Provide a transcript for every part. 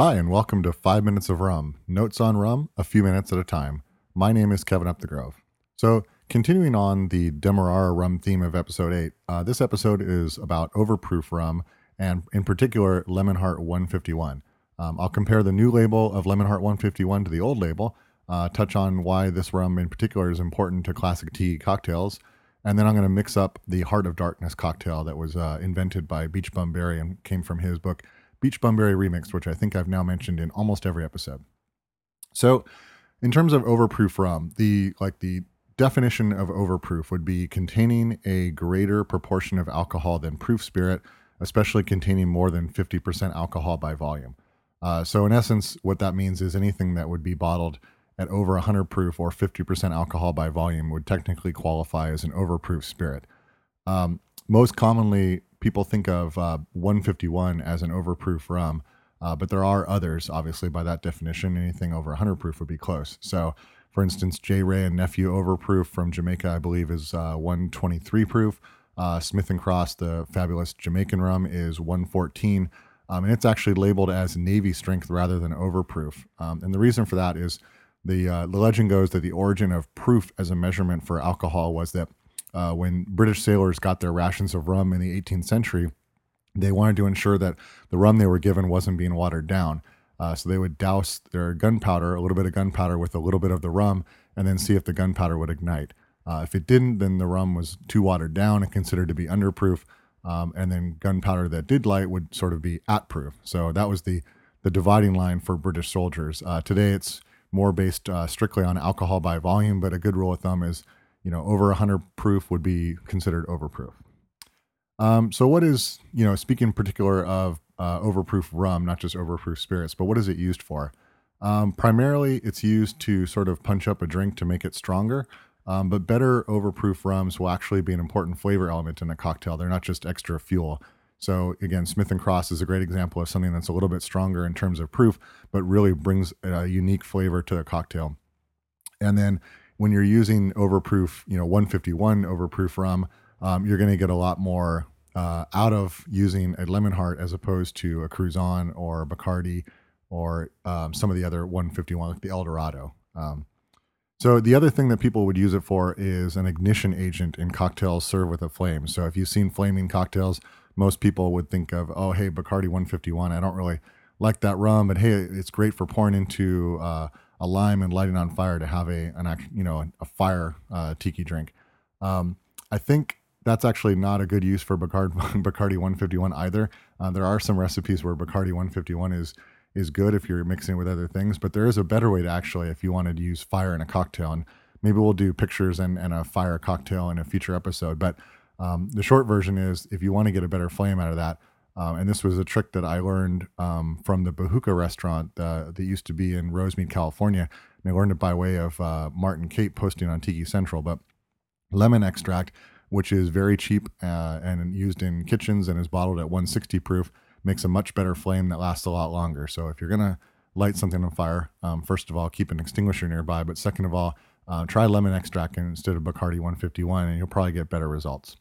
Hi, and welcome to Five Minutes of Rum. Notes on rum, a few minutes at a time. My name is Kevin Upthegrove. So, continuing on the Demerara rum theme of episode 8, uh, this episode is about overproof rum, and in particular, Lemon Hart 151. Um, I'll compare the new label of Lemon Hart 151 to the old label, uh, touch on why this rum in particular is important to classic tea cocktails, and then I'm going to mix up the Heart of Darkness cocktail that was uh, invented by Beach Bum Berry and came from his book Beach Bum Berry Remixed, which I think I've now mentioned in almost every episode. So, in terms of overproof rum, the like the definition of overproof would be containing a greater proportion of alcohol than proof spirit, especially containing more than 50% alcohol by volume. Uh, so, in essence, what that means is anything that would be bottled at over 100 proof or 50% alcohol by volume would technically qualify as an overproof spirit. Um, most commonly, people think of uh, 151 as an overproof rum, uh, but there are others, obviously, by that definition. Anything over 100 proof would be close. So, for instance, J. Wray and Nephew Overproof from Jamaica, I believe, is uh, 123 proof. Uh, Smith and Cross, the fabulous Jamaican rum, is 114. Um, and it's actually labeled as Navy strength rather than overproof. Um, and the reason for that is the, uh, the legend goes that the origin of proof as a measurement for alcohol was that uh, when British sailors got their rations of rum in the 18th century, they wanted to ensure that the rum they were given wasn't being watered down. Uh, so they would douse their gunpowder, a little bit of gunpowder, with a little bit of the rum, and then see if the gunpowder would ignite. Uh, if it didn't, then the rum was too watered down and considered to be underproof. Um, and then gunpowder that did light would sort of be at proof. So that was the the dividing line for British soldiers. Uh, today, it's more based uh, strictly on alcohol by volume, but a good rule of thumb is you know, over 100 proof would be considered overproof. Um, so, what is, you know, speaking in particular of uh, overproof rum, not just overproof spirits, but what is it used for? Um, primarily, it's used to sort of punch up a drink to make it stronger. Um, but better overproof rums will actually be an important flavor element in a cocktail. They're not just extra fuel. So again, Smith and Cross is a great example of something that's a little bit stronger in terms of proof, but really brings a unique flavor to the cocktail. And then when you're using overproof, you know, 151 overproof rum, um, you're going to get a lot more uh, out of using a Lemon Hart as opposed to a Cruzan or Bacardi or um, some of the other 151, like the El Dorado. Um, so the other thing that people would use it for is an ignition agent in cocktails served with a flame. So if you've seen flaming cocktails, most people would think of, oh, hey, Bacardi 151. I don't really like that rum, but hey, it's great for pouring into uh, a lime and lighting on fire to have a an you know a fire uh, tiki drink. Um, I think that's actually not a good use for Bacardi, Bacardi 151 either. Uh, there are some recipes where Bacardi 151 is is good if you're mixing it with other things, but there is a better way to actually if you wanted to use fire in a cocktail. And maybe we'll do pictures and, and a fire cocktail in a future episode. But um, the short version is if you want to get a better flame out of that, um, and this was a trick that I learned um, from the Bahooka restaurant uh, that used to be in Rosemead, California. And I learned it by way of uh, Martin Cate posting on Tiki Central. But lemon extract, which is very cheap uh, and used in kitchens and is bottled at 160 proof, makes a much better flame that lasts a lot longer. So if you're going to light something on fire, um, first of all, keep an extinguisher nearby. But second of all, uh, try lemon extract instead of Bacardi 151, and you'll probably get better results.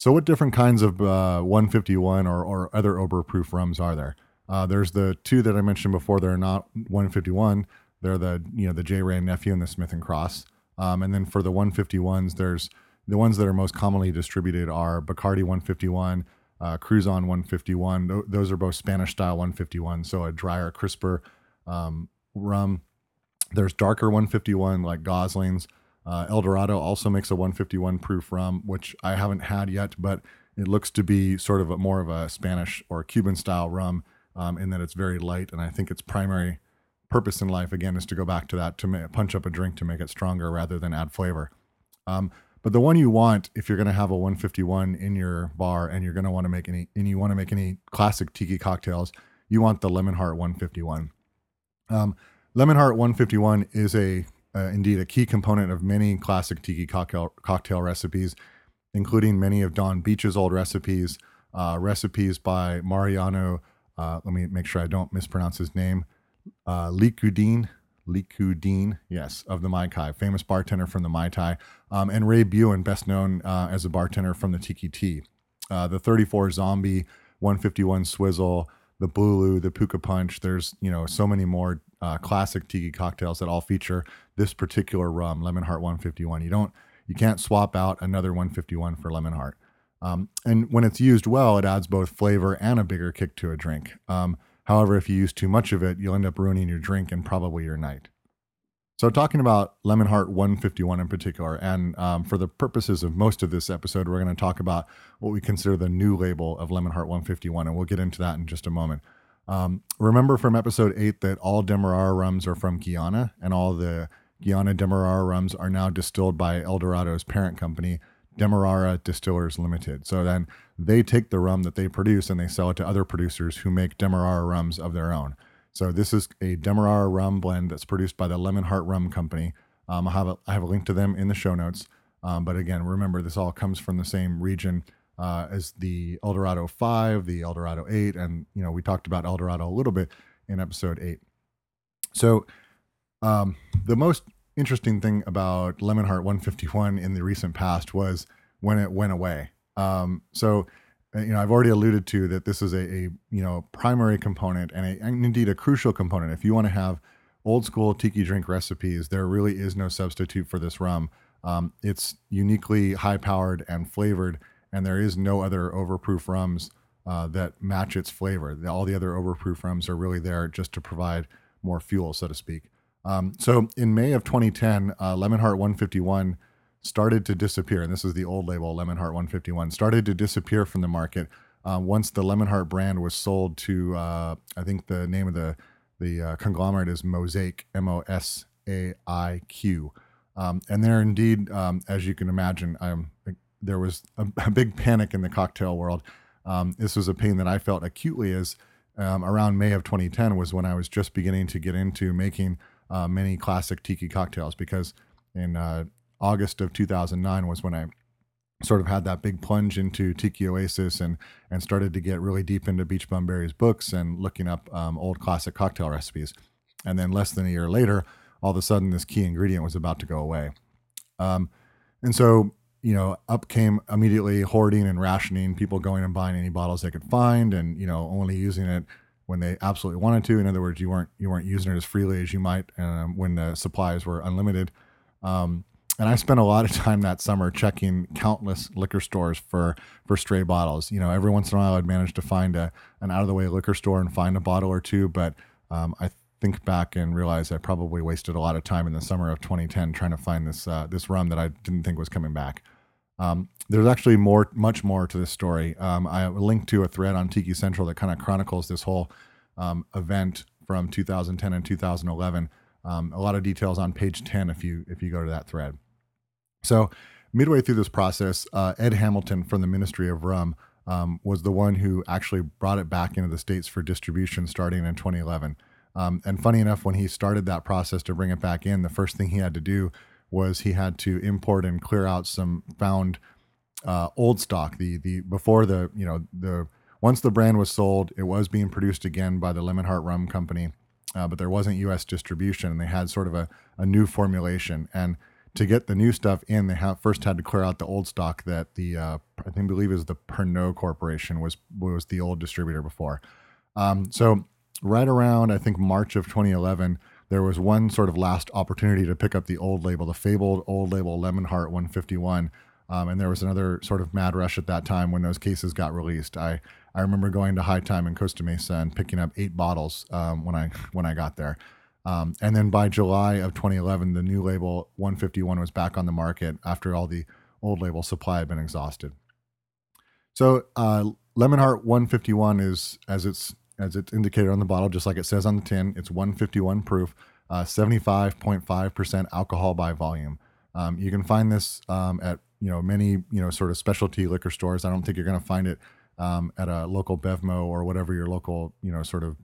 So, what different kinds of uh, 151 or, or other overproof rums are there? Uh, there's the two that I mentioned before. They're not 151. They're the you know the J. Wray and Nephew and the Smith and Cross. Um, and then for the 151s, there's the ones that are most commonly distributed are Bacardi 151, uh, Cruzan 151. Th- those are both Spanish style 151, so a drier, crisper um, rum. There's darker 151 like Gosling's. Uh, El Dorado also makes a 151 proof rum, which I haven't had yet, but it looks to be sort of a, more of a Spanish or Cuban style rum um, in that it's very light. And I think its primary purpose in life, again, is to go back to that to ma- punch up a drink to make it stronger rather than add flavor. Um, but the one you want, if you're going to have a 151 in your bar and you're going to want to make any, and you want to make any classic tiki cocktails, you want the Lemon Hart 151. Um, Lemon Hart 151 is a uh, indeed a key component of many classic tiki cocktail, cocktail recipes, including many of Donn Beach's old recipes, uh, recipes by Mariano. Uh, let me make sure I don't mispronounce his name. Uh, Licudine, Licudine, yes, of the Mai-Kai, famous bartender from the Mai-Kai, um, and Ray Buhen, best known uh, as a bartender from the Tiki-Ti. Uh, the 34 Zombie 151 Swizzle, the Bulu, the Puka Punch. There's you know so many more uh, classic tiki cocktails that all feature this particular rum, Lemon Hart 151. You don't you can't swap out another 151 for Lemon Hart. Um, and when it's used well, it adds both flavor and a bigger kick to a drink. Um, however, if you use too much of it, you'll end up ruining your drink and probably your night. So, talking about Lemon Hart 151 in particular, and um, for the purposes of most of this episode, we're going to talk about what we consider the new label of Lemon Hart 151, and we'll get into that in just a moment. Um, remember from episode eight that all Demerara rums are from Guyana, and all the Guyana Demerara rums are now distilled by El Dorado's parent company, Demerara Distillers Limited. So then they take the rum that they produce and they sell it to other producers who make Demerara rums of their own. So this is a Demerara rum blend that's produced by the Lemon Hart Rum Company. Um, I have a, I have a link to them in the show notes. Um, but again, remember this all comes from the same region uh, as the El Dorado Five, the El Dorado Eight, and you know we talked about El Dorado a little bit in episode eight. So um, the most interesting thing about Lemon Hart 151 in the recent past was when it went away. Um, so uh, you know, I've already alluded to that this is a, a you know primary component and, a, and indeed a crucial component. If you want to have old school tiki drink recipes, there really is no substitute for this rum. Um, it's uniquely high powered and flavored, and there is no other overproof rums uh, that match its flavor. All the other overproof rums are really there just to provide more fuel, so to speak. Um, so in May of 2010, uh, Lemon Hart 151 started to disappear, and this is the old label, Lemon Hart 151, started to disappear from the market uh, once the Lemon Hart brand was sold to, uh, I think the name of the the uh, conglomerate is Mosaic, M O S A I Q. Um, and there, indeed, um, as you can imagine, um, there was a, a, big panic in the cocktail world. Um, this was a pain that I felt acutely as um, around May of 2010 was when I was just beginning to get into making uh, many classic tiki cocktails because in uh, August of 2009 was when I sort of had that big plunge into Tiki Oasis and and started to get really deep into Beach Bum Berry's books and looking up um, old classic cocktail recipes. And then less than a year later, all of a sudden this key ingredient was about to go away. Um, and so you know, up came immediately hoarding and rationing, people going and buying any bottles they could find, and you know, only using it when they absolutely wanted to. In other words, you weren't you weren't using it as freely as you might um, when the supplies were unlimited. Um, and I spent a lot of time that summer checking countless liquor stores for for stray bottles. You know, every once in a while I'd manage to find a an out of the way liquor store and find a bottle or two, but um, I think back and realize I probably wasted a lot of time in the summer of 2010 trying to find this uh, this rum that I didn't think was coming back. Um, there's actually more, much more to this story. Um, I linked to a thread on Tiki Central that kind of chronicles this whole um, event from 2010 and 2011. Um, a lot of details on page 10 if you if you go to that thread. So, midway through this process, uh, Ed Hamilton from the Ministry of Rum um, was the one who actually brought it back into the states for distribution starting in 2011. Um, and funny enough, when he started that process to bring it back in, the first thing he had to do was he had to import and clear out some found uh, old stock. The the before the you know the once the brand was sold, it was being produced again by the Lemon Hart Rum Company, uh, but there wasn't U.S. distribution, and they had sort of a, a new formulation and to get the new stuff in, they have first had to clear out the old stock that the uh, I think believe is the Pernod Corporation was was the old distributor before. Um, so right around I think March of 2011, there was one sort of last opportunity to pick up the old label, the fabled old label Lemon Hart 151. Um, and there was another sort of mad rush at that time when those cases got released. I, I remember going to Hi-Time in Costa Mesa and picking up eight bottles um, when I when I got there. Um, and then by July of 2011, the new label 151 was back on the market after all the old label supply had been exhausted. So uh, Lemon Hart 151 is as it's as it's indicated on the bottle, just like it says on the tin. It's 151 proof, uh, 75.5% alcohol by volume. Um, you can find this um, at you know many you know sort of specialty liquor stores. I don't think you're going to find it um, at a local Bevmo or whatever your local you know sort of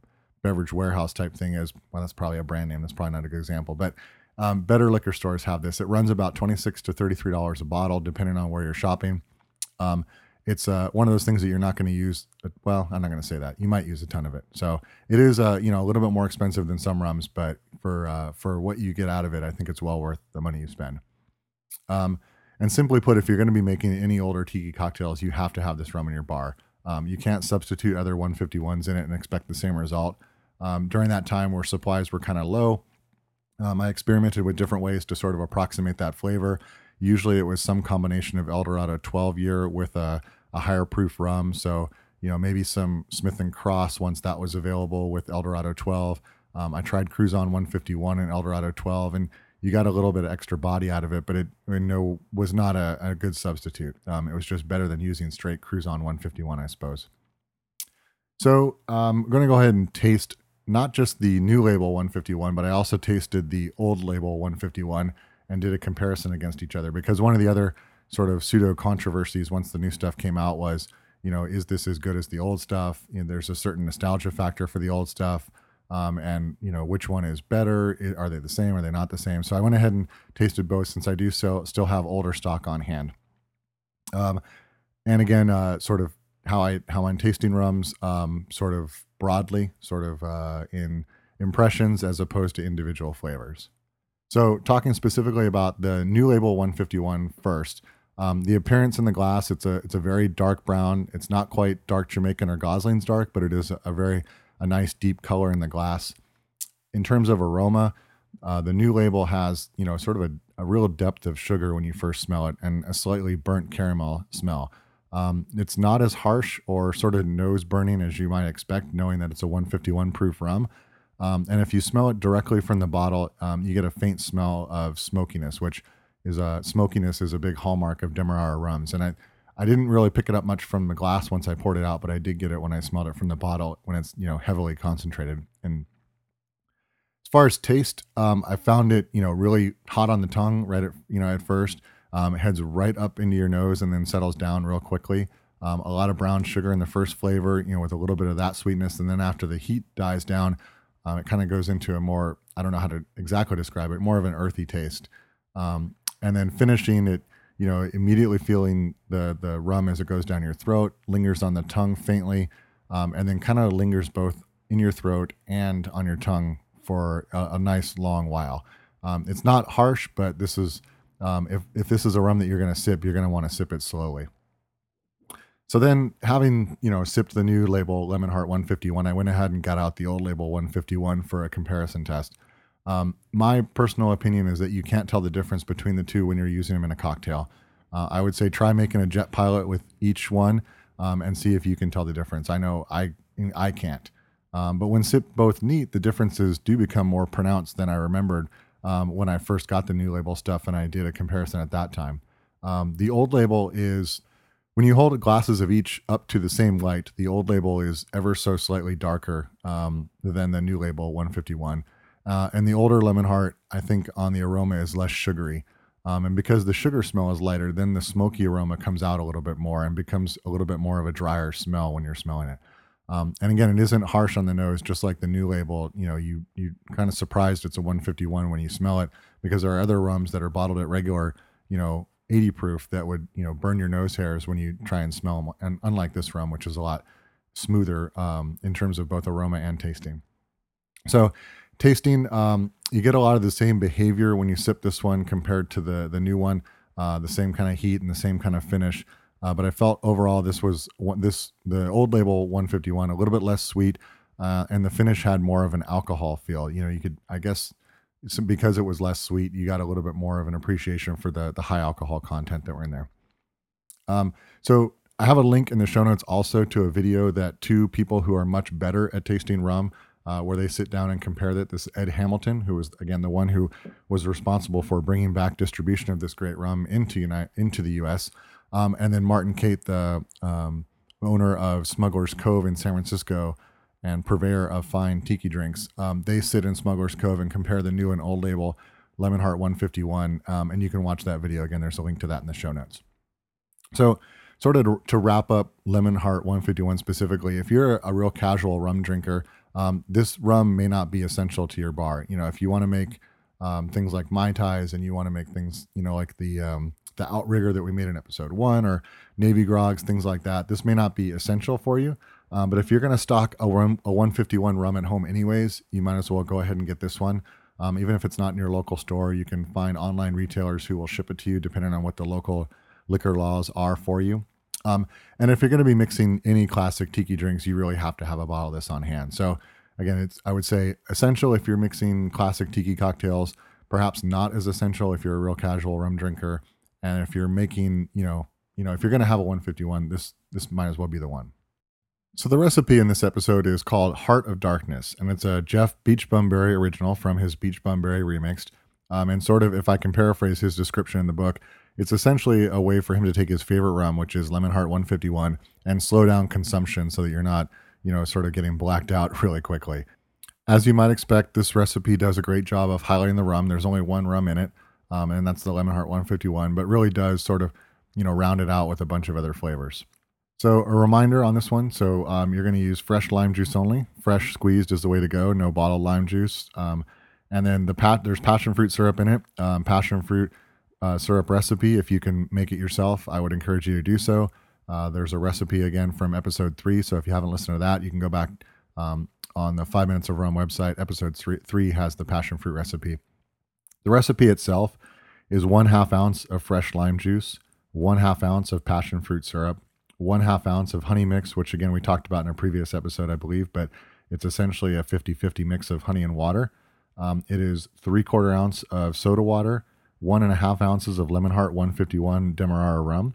beverage warehouse type thing is. Well, that's probably a brand name. That's probably not a good example, but um, better liquor stores have this. It runs about twenty six to thirty three dollars a bottle, depending on where you're shopping. It's uh, one of those things that you're not going to use. Well, I'm not going to say that. You might use a ton of it. So it is, uh, you know, a little bit more expensive than some rums, but for uh, for what you get out of it, I think it's well worth the money you spend. Um, and simply put, if you're going to be making any older tiki cocktails, you have to have this rum in your bar. Um, you can't substitute other 151s in it and expect the same result. Um, during that time where supplies were kind of low, um, I experimented with different ways to sort of approximate that flavor. Usually it was some combination of El Dorado 12 year with a, a higher proof rum. So, you know, maybe some Smith and Cross once that was available with El Dorado 12. Um, I tried Cruzan 151 and El Dorado 12, and you got a little bit of extra body out of it, but it you was not a, a good substitute. Um, it was just better than using straight Cruzan 151, I suppose. So um, I'm going to go ahead and taste not just the new label 151, but I also tasted the old label 151 and did a comparison against each other because one of the other sort of pseudo controversies once the new stuff came out was, you know, is this as good as the old stuff? You know, there's a certain nostalgia factor for the old stuff. Um, and you know which one is better are they the same are they not the same so i went ahead and tasted both since i do so still have older stock on hand um, and again uh, sort of how i how i'm tasting rums um, sort of broadly sort of uh, in impressions as opposed to individual flavors so talking specifically about the new label 151 first um, the appearance in the glass it's a it's a very dark brown it's not quite dark jamaican or gosling's dark but it is a, very a nice deep color in the glass. In terms of aroma, uh, the new label has you know sort of a, a, real depth of sugar when you first smell it, and a slightly burnt caramel smell. Um, it's not as harsh or sort of nose burning as you might expect, knowing that it's a 151 proof rum. Um, and if you smell it directly from the bottle, um, you get a faint smell of smokiness, which is a smokiness is a big hallmark of Demerara rums. And I I didn't really pick it up much from the glass once I poured it out, but I did get it when I smelled it from the bottle when it's you know heavily concentrated. And as far as taste, um, I found it you know really hot on the tongue right at you know at first. Um, it heads right up into your nose and then settles down real quickly. Um, a lot of brown sugar in the first flavor, you know, with a little bit of that sweetness, and then after the heat dies down, um, it kind of goes into a more I don't know how to exactly describe it, more of an earthy taste. Um, and then finishing it you know, immediately feeling the the rum as it goes down your throat, lingers on the tongue faintly, um, and then kind of lingers both in your throat and on your tongue for a, a nice long while. Um, it's not harsh, but this is um, if if this is a rum that you're going to sip, you're going to want to sip it slowly. So then, having you know sipped the new label Lemon Hart 151, I went ahead and got out the old label 151 for a comparison test. Um, my personal opinion is that you can't tell the difference between the two when you're using them in a cocktail. Uh, I would say try making a jet pilot with each one um, and see if you can tell the difference. I know I I can't, um, but when sip both neat, the differences do become more pronounced than I remembered um, when I first got the new label stuff and I did a comparison at that time. Um, the old label is when you hold glasses of each up to the same light. The old label is ever so slightly darker um, than the new label 151. Uh, and the older Lemon Hart, I think, on the aroma is less sugary. Um, and because the sugar smell is lighter, then the smoky aroma comes out a little bit more and becomes a little bit more of a drier smell when you're smelling it. Um, and again, it isn't harsh on the nose, just like the new label. You know, you you kind of surprised it's a 151 when you smell it because there are other rums that are bottled at regular, you know, 80 proof that would you know burn your nose hairs when you try and smell them. And unlike this rum, which is a lot smoother um, in terms of both aroma and tasting. So tasting um, you get a lot of the same behavior when you sip this one compared to the the new one uh, the same kind of heat and the same kind of finish. Uh, but i felt overall this was this the old label 151 a little bit less sweet uh, and the finish had more of an alcohol feel. You know you could i guess because it was less sweet you got a little bit more of an appreciation for the the high alcohol content that were in there. Um, so i have a link in the show notes also to a video that two people who are much better at tasting rum uh, where they sit down and compare that. This Ed Hamilton, who was again the one who was responsible for bringing back distribution of this great rum into United, into the U.S., um, and then Martin Cate, the um, owner of Smuggler's Cove in San Francisco and purveyor of fine tiki drinks. Um, they sit in Smuggler's Cove and compare the new and old label Lemon Hart 151, um, and you can watch that video again. There's a link to that in the show notes. So sort of to, wrap up Lemon Hart 151 specifically, if you're a real casual rum drinker, um, this rum may not be essential to your bar. You know, if you want to make um, things like mai tais and you want to make things, you know, like the um, the outrigger that we made in episode one or navy grogs, things like that. This may not be essential for you, um, but if you're going to stock a rum, a 151 rum at home anyways, you might as well go ahead and get this one. Um, even if it's not in your local store, you can find online retailers who will ship it to you depending on what the local liquor laws are for you. Um, and if you're going to be mixing any classic tiki drinks, you really have to have a bottle of this on hand. So again, it's I would say essential if you're mixing classic tiki cocktails. Perhaps not as essential if you're a real casual rum drinker, and if you're making, you know, you know, if you're going to have a 151, this this might as well be the one. So the recipe in this episode is called Heart of Darkness, and it's a Jeff Beach Bum Berry original from his Beach Bum Berry remixed. Um, and sort of, if I can paraphrase his description in the book, it's essentially a way for him to take his favorite rum, which is Lemon Hart 151, and slow down consumption so that you're not, you know, sort of getting blacked out really quickly. As you might expect, this recipe does a great job of highlighting the rum. There's only one rum in it, um, and that's the Lemon Hart 151, but really does sort of, you know, round it out with a bunch of other flavors. So a reminder on this one. So um, you're going to use fresh lime juice only. Fresh squeezed is the way to go. No bottled lime juice. Um, and then the pat there's passion fruit syrup in it. Um, passion fruit uh, syrup recipe. If you can make it yourself, I would encourage you to do so. Uh, there's a recipe again from episode three. So if you haven't listened to that, you can go back um, on the Five Minutes of Rum website. Episode three, three has the passion fruit recipe. The recipe itself is one half ounce of fresh lime juice, one half ounce of passion fruit syrup, one half ounce of honey mix, which again we talked about in a previous episode, I believe, but it's essentially a 50 50 mix of honey and water. Um, it is three quarter ounce of soda water, one and a half ounces of Lemon Hart 151 Demerara rum,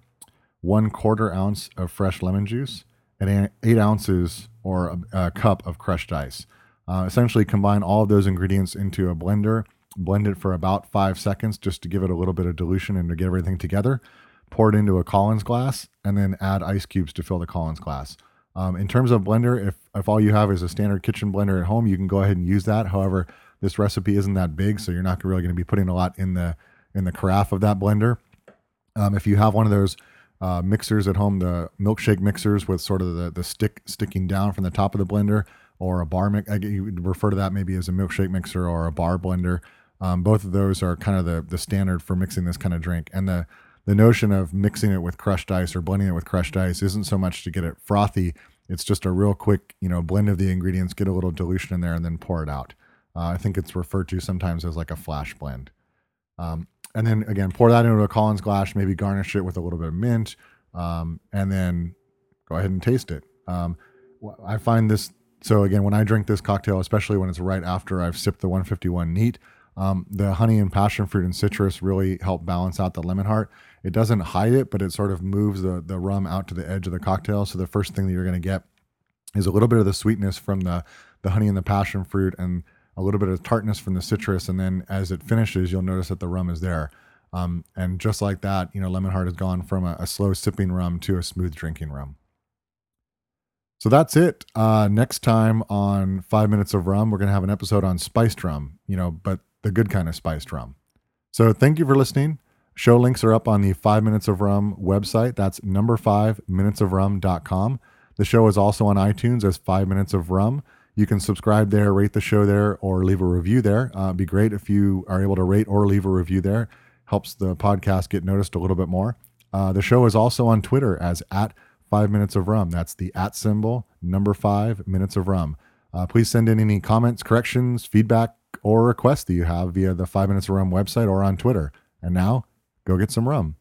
one quarter ounce of fresh lemon juice, and eight ounces or a, a cup of crushed ice. Uh, essentially, combine all of those ingredients into a blender, blend it for about five seconds just to give it a little bit of dilution and to get everything together pour it into a Collins glass, and then add ice cubes to fill the Collins glass. Um, in terms of blender, if, if all you have is a standard kitchen blender at home, you can go ahead and use that. However, this recipe isn't that big, so you're not really going to be putting a lot in the in the carafe of that blender. Um, if you have one of those uh, mixers at home, the milkshake mixers with sort of the, the stick sticking down from the top of the blender, or a bar mix, you would refer to that maybe as a milkshake mixer or a bar blender. Um, both of those are kind of the the standard for mixing this kind of drink, and the the notion of mixing it with crushed ice or blending it with crushed ice isn't so much to get it frothy. It's just a real quick, you know, blend of the ingredients, get a little dilution in there, and then pour it out. Uh, I think it's referred to sometimes as like a flash blend. Um, and then again, pour that into a Collins glass, maybe garnish it with a little bit of mint, um, and then go ahead and taste it. Um, I find this so again when I drink this cocktail, especially when it's right after I've sipped the 151 neat, um, the honey and passion fruit and citrus really help balance out the Lemon Hart. It doesn't hide it, but it sort of moves the, the rum out to the edge of the cocktail. So the first thing that you're going to get is a little bit of the sweetness from the, the honey and the passion fruit and a little bit of tartness from the citrus. And then as it finishes, you'll notice that the rum is there. Um, and just like that, you know, Lemon Hart has gone from a, a, slow sipping rum to a smooth drinking rum. So that's it. Uh, next time on Five Minutes of Rum, we're going to have an episode on spiced rum, you know, but the good kind of spiced rum. So thank you for listening. Show links are up on the Five Minutes of Rum website. That's number five minutes of minutesofrum.com. The show is also on iTunes as Five Minutes of Rum. You can subscribe there, rate the show there, or leave a review there. Uh, it'd be great if you are able to rate or leave a review there. Helps the podcast get noticed a little bit more. Uh, the show is also on Twitter as at Five Minutes of Rum. That's the at symbol, number five minutes of rum. Uh, please send in any comments, corrections, feedback, or requests that you have via the Five Minutes of Rum website or on Twitter. And now, go get some rum.